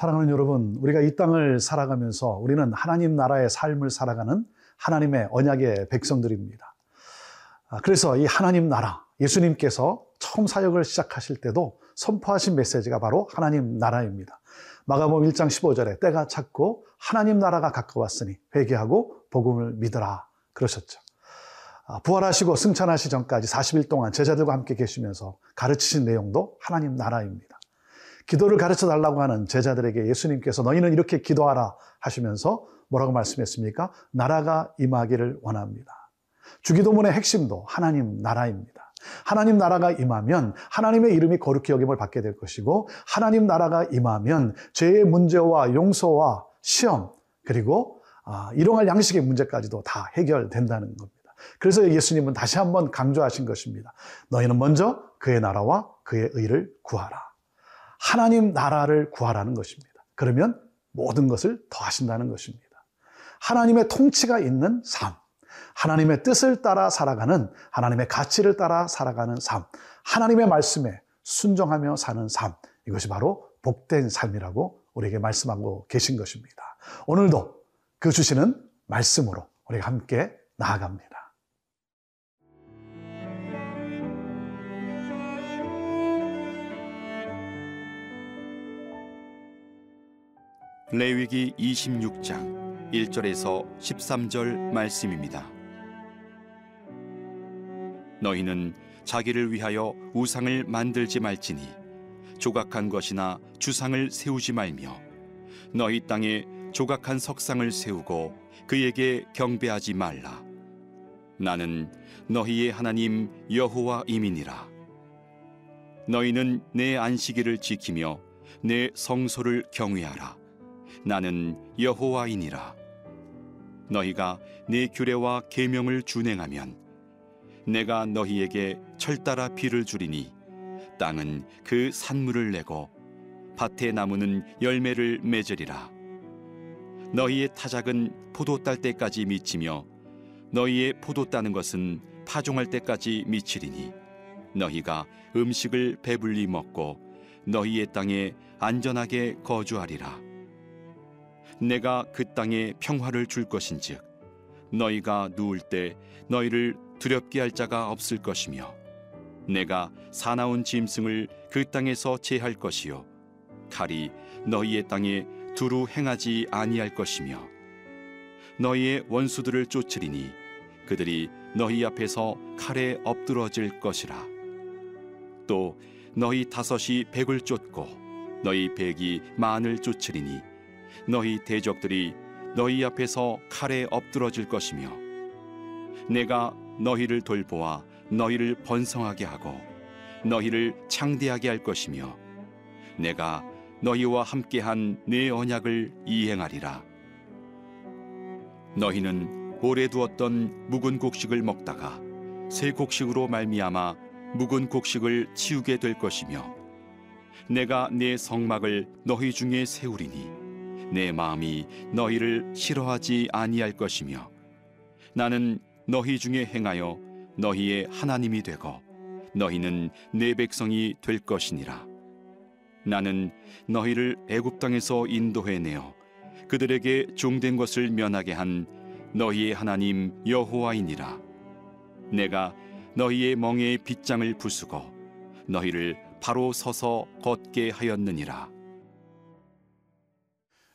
사랑하는 여러분, 우리가 이 땅을 살아가면서 우리는 하나님 나라의 삶을 살아가는 하나님의 언약의 백성들입니다. 아, 그래서 이 하나님 나라, 예수님께서 처음 사역을 시작하실 때도 선포하신 메시지가 바로 하나님 나라입니다. 마가복음 1장 15절에 때가 찼고 하나님 나라가 가까웠으니 회개하고 복음을 믿으라 그러셨죠. 아, 부활하시고 승천하시 전까지 40일 동안 제자들과 함께 계시면서 가르치신 내용도 하나님 나라입니다. 기도를 가르쳐 달라고 하는 제자들에게 예수님께서 너희는 이렇게 기도하라 하시면서 뭐라고 말씀했습니까? 나라가 임하기를 원합니다. 주기도문의 핵심도 하나님 나라입니다. 하나님 나라가 임하면 하나님의 이름이 거룩히 여김을 받게 될 것이고 하나님 나라가 임하면 죄의 문제와 용서와 시험 그리고 아, 일용할 양식의 문제까지도 다 해결된다는 겁니다. 그래서 예수님은 다시 한번 강조하신 것입니다. 너희는 먼저 그의 나라와 그의 의를 구하라. 하나님 나라를 구하라는 것입니다. 그러면 모든 것을 더하신다는 것입니다. 하나님의 통치가 있는 삶, 하나님의 뜻을 따라 살아가는, 하나님의 가치를 따라 살아가는 삶, 하나님의 말씀에 순종하며 사는 삶, 이것이 바로 복된 삶이라고 우리에게 말씀하고 계신 것입니다. 오늘도 그 주시는 말씀으로 우리가 함께 나아갑니다. 레위기 26장 1절에서 13절 말씀입니다. 너희는 자기를 위하여 우상을 만들지 말지니 조각한 것이나 주상을 세우지 말며 너희 땅에 조각한 석상을 세우고 그에게 경배하지 말라. 나는 너희의 하나님 여호와임이니라. 너희는 내 안식일을 지키며 내 성소를 경외하라. 나는 여호와이니라. 너희가 내 규례와 계명을 준행하면 내가 너희에게 철따라 비를 주리니 땅은 그 산물을 내고 밭의 나무는 열매를 맺으리라. 너희의 타작은 포도 딸 때까지 미치며 너희의 포도 따는 것은 파종할 때까지 미치리니 너희가 음식을 배불리 먹고 너희의 땅에 안전하게 거주하리라 내가 그 땅에 평화를 줄 것인즉 너희가 누울 때 너희를 두렵게 할 자가 없을 것이며 내가 사나운 짐승을 그 땅에서 제할 것이요 칼이 너희의 땅에 두루 행하지 아니할 것이며 너희의 원수들을 쫓으리니 그들이 너희 앞에서 칼에 엎드러질 것이라. 또 너희 다섯이 백을 쫓고 너희 백이 만을 쫓으리니 너희 대적들이 너희 앞에서 칼에 엎드러질 것이며 내가 너희를 돌보아 너희를 번성하게 하고 너희를 창대하게 할 것이며 내가 너희와 함께한 내 언약을 이행하리라. 너희는 오래 두었던 묵은 곡식을 먹다가 새 곡식으로 말미암아 묵은 곡식을 치우게 될 것이며 내가 내 성막을 너희 중에 세우리니 내 마음이 너희를 싫어하지 아니할 것이며 나는 너희 중에 행하여 너희의 하나님이 되고 너희는 내 백성이 될 것이니라. 나는 너희를 애굽 땅에서 인도해 내어 그들에게 종된 것을 면하게 한 너희의 하나님 여호와이니라. 내가 너희의 멍에 빗장을 부수고 너희를 바로 서서 걷게 하였느니라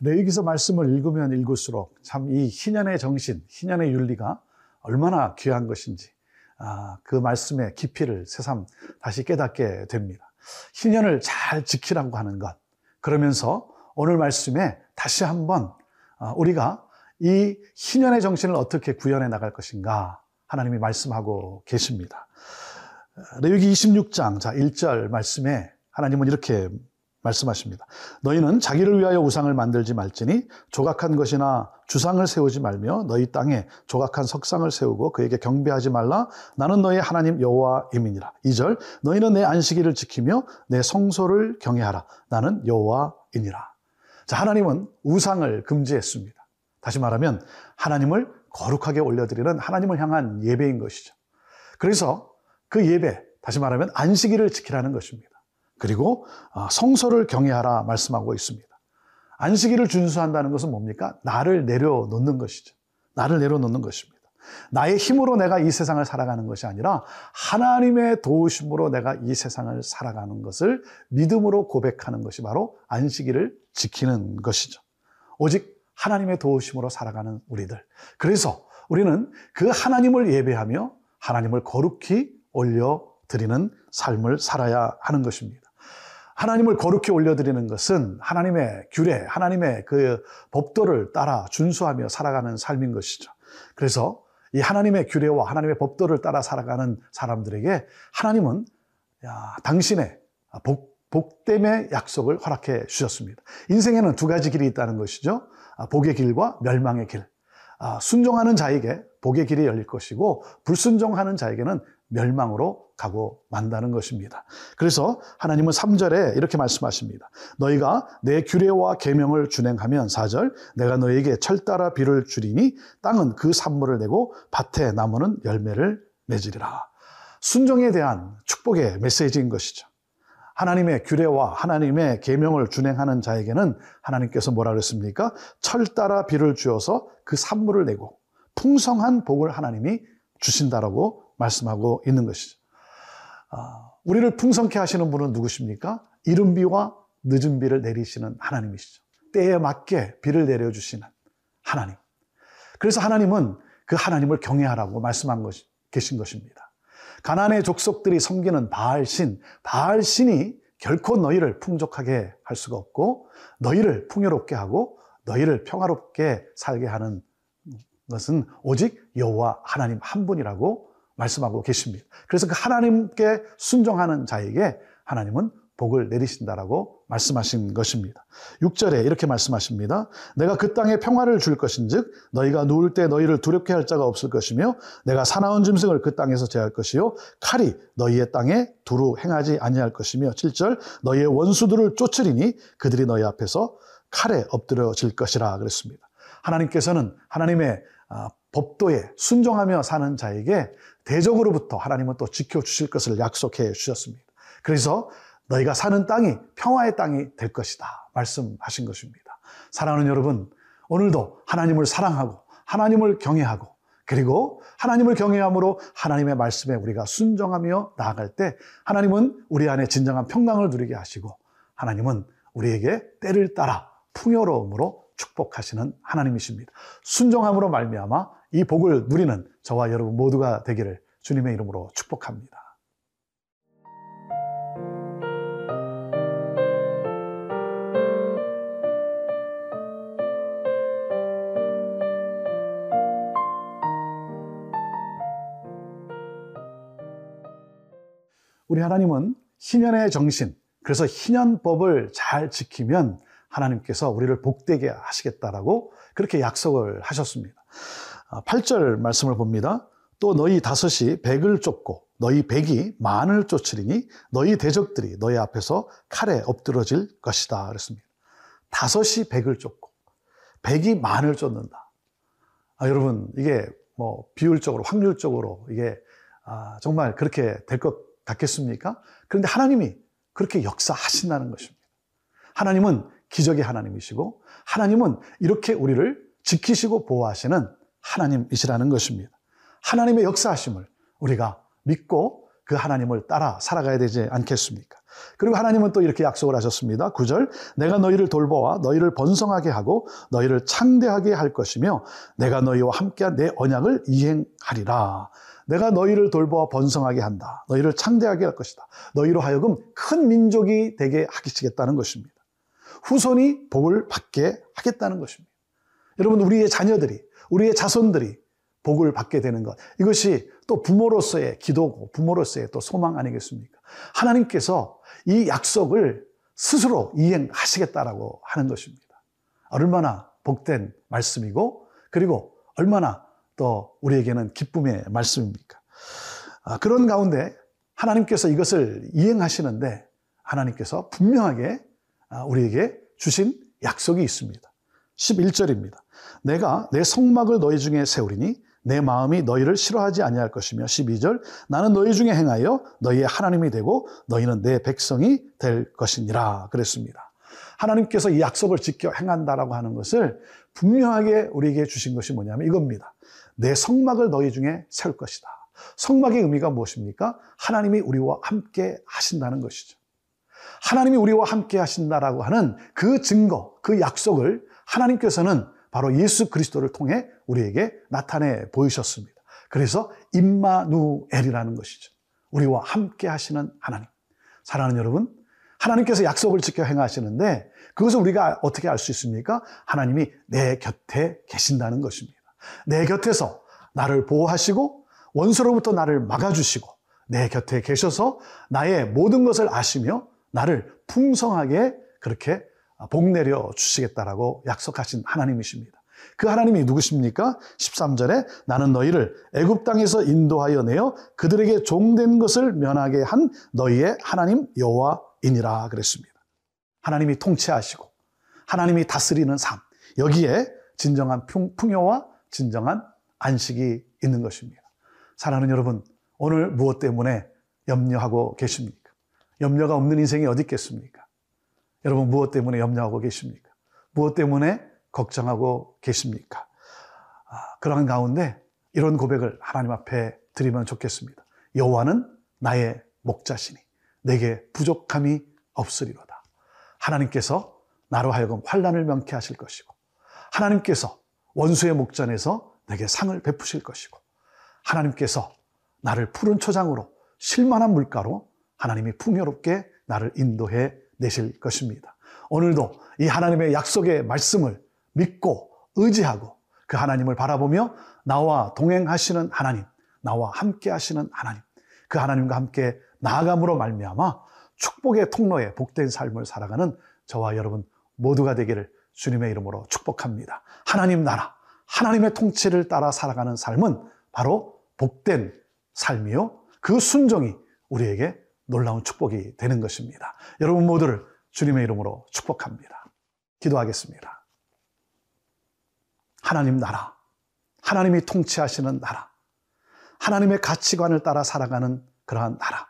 레위기서 말씀을 읽으면 읽을수록 참 이 희년의 정신, 희년의 윤리가 얼마나 귀한 것인지 아, 그 말씀의 깊이를 새삼 다시 깨닫게 됩니다. 희년을 잘 지키라고 하는 것. 그러면서 오늘 말씀에 다시 한번 아, 우리가 이 희년의 정신을 어떻게 구현해 나갈 것인가 하나님이 말씀하고 계십니다. 레위기 26장 자 1절 말씀에 하나님은 이렇게 말씀하십니다. 너희는 자기를 위하여 우상을 만들지 말지니 조각한 것이나 주상을 세우지 말며 너희 땅에 조각한 석상을 세우고 그에게 경배하지 말라. 나는 너희 하나님 여호와임이니라. 2절 너희는 내 안식일을 지키며 내 성소를 경외하라. 나는 여호와이니라. 자, 하나님은 우상을 금지했습니다. 다시 말하면 하나님을 거룩하게 올려드리는 하나님을 향한 예배인 것이죠. 그래서 그 예배, 다시 말하면 안식일을 지키라는 것입니다. 그리고 아, 성소를 경외하라 말씀하고 있습니다. 안식일을 준수한다는 것은 뭡니까? 나를 내려놓는 것이죠. 나를 내려놓는 것입니다. 나의 힘으로 내가 이 세상을 살아가는 것이 아니라 하나님의 도우심으로 내가 이 세상을 살아가는 것을 믿음으로 고백하는 것이 바로 안식일을 지키는 것이죠. 오직 하나님의 도우심으로 살아가는 우리들. 그래서 우리는 그 하나님을 예배하며 하나님을 거룩히 올려드리는 삶을 살아야 하는 것입니다. 하나님을 거룩히 올려드리는 것은 하나님의 규례, 하나님의 그 법도를 따라 준수하며 살아가는 삶인 것이죠. 그래서 이 하나님의 규례와 하나님의 법도를 따라 살아가는 사람들에게 하나님은 야, 당신의 복, 복됨의 약속을 허락해 주셨습니다. 인생에는 두 가지 길이 있다는 것이죠. 아, 복의 길과 멸망의 길. 아, 순종하는 자에게 복의 길이 열릴 것이고 불순종하는 자에게는 멸망으로 가고 만다는 것입니다. 그래서 하나님은 3절에 이렇게 말씀하십니다. 너희가 내 규례와 계명을 준행하면 4절 내가 너희에게 철따라 비를 주리니 땅은 그 산물을 내고 밭에 나무는 열매를 맺으리라. 순종에 대한 축복의 메시지인 것이죠. 하나님의 규례와 하나님의 계명을 준행하는 자에게는 하나님께서 뭐라 그랬습니까? 철 따라 비를 주어서 그 산물을 내고 풍성한 복을 하나님이 주신다라고 말씀하고 있는 것이죠. 아, 우리를 풍성케 하시는 분은 누구십니까? 이른 비와 늦은 비를 내리시는 하나님이시죠. 때에 맞게 비를 내려주시는 하나님. 그래서 하나님은 그 하나님을 경외하라고 말씀한 것, 계신 것입니다. 가나안의 족속들이 섬기는 바알신, 바알신이 결코 너희를 풍족하게 할 수가 없고 너희를 풍요롭게 하고 너희를 평화롭게 살게 하는 것은 오직 여호와 하나님 한 분이라고 말씀하고 계십니다. 그래서 그 하나님께 순종하는 자에게 하나님은 복을 내리신다라고 말씀하신 것입니다. 6절에 이렇게 말씀하십니다. 내가 그 땅에 평화를 줄 것인즉 너희가 누울 때 너희를 두렵게 할 자가 없을 것이며 내가 사나운 짐승을 그 땅에서 제할 것이요 칼이 너희의 땅에 두루 행하지 아니할 것이며 7절 너희의 원수들을 쫓으리니 그들이 너희 앞에서 칼에 엎드려질 것이라 그랬습니다. 하나님께서는 하나님의 아, 법도에 순종하며 사는 자에게 대적으로부터 하나님은 또 지켜주실 것을 약속해 주셨습니다. 그래서 너희가 사는 땅이 평화의 땅이 될 것이다. 말씀하신 것입니다. 사랑하는 여러분, 오늘도 하나님을 사랑하고 하나님을 경외하고 그리고 하나님을 경외함으로 하나님의 말씀에 우리가 순종하며 나아갈 때 하나님은 우리 안에 진정한 평강을 누리게 하시고 하나님은 우리에게 때를 따라 풍요로움으로 축복하시는 하나님이십니다. 순종함으로 말미암아 이 복을 누리는 저와 여러분 모두가 되기를 주님의 이름으로 축복합니다. 우리 하나님은 희년의 정신, 그래서 희년법을 잘 지키면 하나님께서 우리를 복되게 하시겠다라고 그렇게 약속을 하셨습니다. 8절 아, 말씀을 봅니다. 또 너희 다섯이 백을 쫓고 너희 백이 만을 쫓으리니 너희 대적들이 너희 앞에서 칼에 엎드러질 것이다. 그랬습니다. 다섯이 백을 쫓고 백이 만을 쫓는다. 아, 여러분 이게 뭐 비율적으로 확률적으로 이게 아, 정말 그렇게 될 것 같겠습니까? 그런데 하나님이 그렇게 역사하신다는 것입니다. 하나님은 기적의 하나님이시고 하나님은 이렇게 우리를 지키시고 보호하시는 하나님이시라는 것입니다. 하나님의 역사하심을 우리가 믿고 그 하나님을 따라 살아가야 되지 않겠습니까? 그리고 하나님은 또 이렇게 약속을 하셨습니다. 9절, 내가 너희를 돌보아 너희를 번성하게 하고 너희를 창대하게 할 것이며 내가 너희와 함께한 내 언약을 이행하리라. 내가 너희를 돌보아 번성하게 한다. 너희를 창대하게 할 것이다. 너희로 하여금 큰 민족이 되게 하시겠다는 것입니다. 후손이 복을 받게 하겠다는 것입니다. 여러분, 우리의 자녀들이, 우리의 자손들이 복을 받게 되는 것. 이것이 또 부모로서의 기도고 부모로서의 또 소망 아니겠습니까? 하나님께서 이 약속을 스스로 이행하시겠다라고 하는 것입니다. 얼마나 복된 말씀이고 그리고 얼마나 또 우리에게는 기쁨의 말씀입니까? 아, 그런 가운데 하나님께서 이것을 이행하시는데 하나님께서 분명하게 아, 우리에게 주신 약속이 있습니다. 11절입니다. 내가 내 성막을 너희 중에 세우리니 내 마음이 너희를 싫어하지 아니할 것이며 12절 나는 너희 중에 행하여 너희의 하나님이 되고 너희는 내 백성이 될 것이니라 그랬습니다. 하나님께서 이 약속을 지켜 행한다라고 하는 것을 분명하게 우리에게 주신 것이 뭐냐면 이겁니다. 내 성막을 너희 중에 세울 것이다. 성막의 의미가 무엇입니까? 하나님이 우리와 함께 하신다는 것이죠. 하나님이 우리와 함께 하신다라고 하는 그 증거, 그 약속을 하나님께서는 바로 예수 그리스도를 통해 우리에게 나타내 보이셨습니다. 그래서 임마누엘이라는 것이죠. 우리와 함께 하시는 하나님. 사랑하는 여러분, 하나님께서 약속을 지켜 행하시는데 그것을 우리가 어떻게 알 수 있습니까? 하나님이 내 곁에 계신다는 것입니다. 내 곁에서 나를 보호하시고 원수로부터 나를 막아주시고 내 곁에 계셔서 나의 모든 것을 아시며 나를 풍성하게 그렇게 복 내려 주시겠다라고 약속하신 하나님이십니다. 그 하나님이 누구십니까? 13절에 나는 너희를 애굽 땅에서 인도하여 내어 그들에게 종된 것을 면하게 한 너희의 하나님 여호와이니라 그랬습니다. 하나님이 통치하시고 하나님이 다스리는 삶 여기에 진정한 풍요와 진정한 안식이 있는 것입니다. 사랑하는 여러분 오늘 무엇 때문에 염려하고 계십니까? 염려가 없는 인생이 어디 있겠습니까? 여러분 무엇 때문에 염려하고 계십니까? 무엇 때문에 걱정하고 계십니까? 아, 그러한 가운데 이런 고백을 하나님 앞에 드리면 좋겠습니다. 여호와는 나의 목자시니 내게 부족함이 없으리로다. 하나님께서 나로 하여금 환란을 명케 하실 것이고 하나님께서 원수의 목전에서 내게 상을 베푸실 것이고 하나님께서 나를 푸른 초장으로 실만한 물가로 하나님이 풍요롭게 나를 인도해 내실 것입니다. 오늘도 이 하나님의 약속의 말씀을 믿고 의지하고 그 하나님을 바라보며 나와 동행하시는 하나님, 나와 함께 하시는 하나님, 그 하나님과 함께 나아감으로 말미암아 축복의 통로에 복된 삶을 살아가는 저와 여러분 모두가 되기를 주님의 이름으로 축복합니다. 하나님 나라, 하나님의 통치를 따라 살아가는 삶은 바로 복된 삶이요. 그 순종이 우리에게 놀라운 축복이 되는 것입니다. 여러분 모두를 주님의 이름으로 축복합니다. 기도하겠습니다. 하나님 나라, 하나님이 통치하시는 나라, 하나님의 가치관을 따라 살아가는 그러한 나라.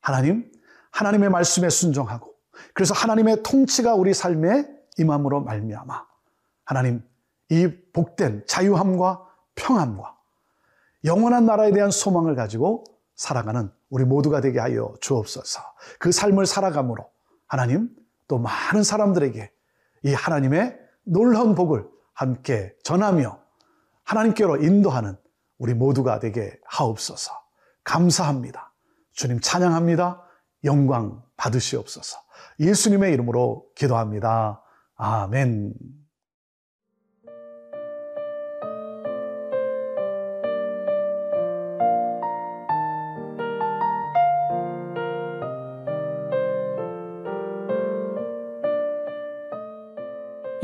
하나님, 하나님의 말씀에 순종하고 그래서 하나님의 통치가 우리 삶에 임함으로 말미암아 하나님 이 복된 자유함과 평안과 영원한 나라에 대한 소망을 가지고 살아가는 우리 모두가 되게 하여 주옵소서. 그 삶을 살아감으로 하나님 또 많은 사람들에게 이 하나님의 놀라운 복을 함께 전하며 하나님께로 인도하는 우리 모두가 되게 하옵소서. 감사합니다. 주님 찬양합니다. 영광 받으시옵소서. 예수님의 이름으로 기도합니다. 아멘.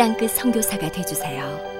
땅끝 성교사가 되주세요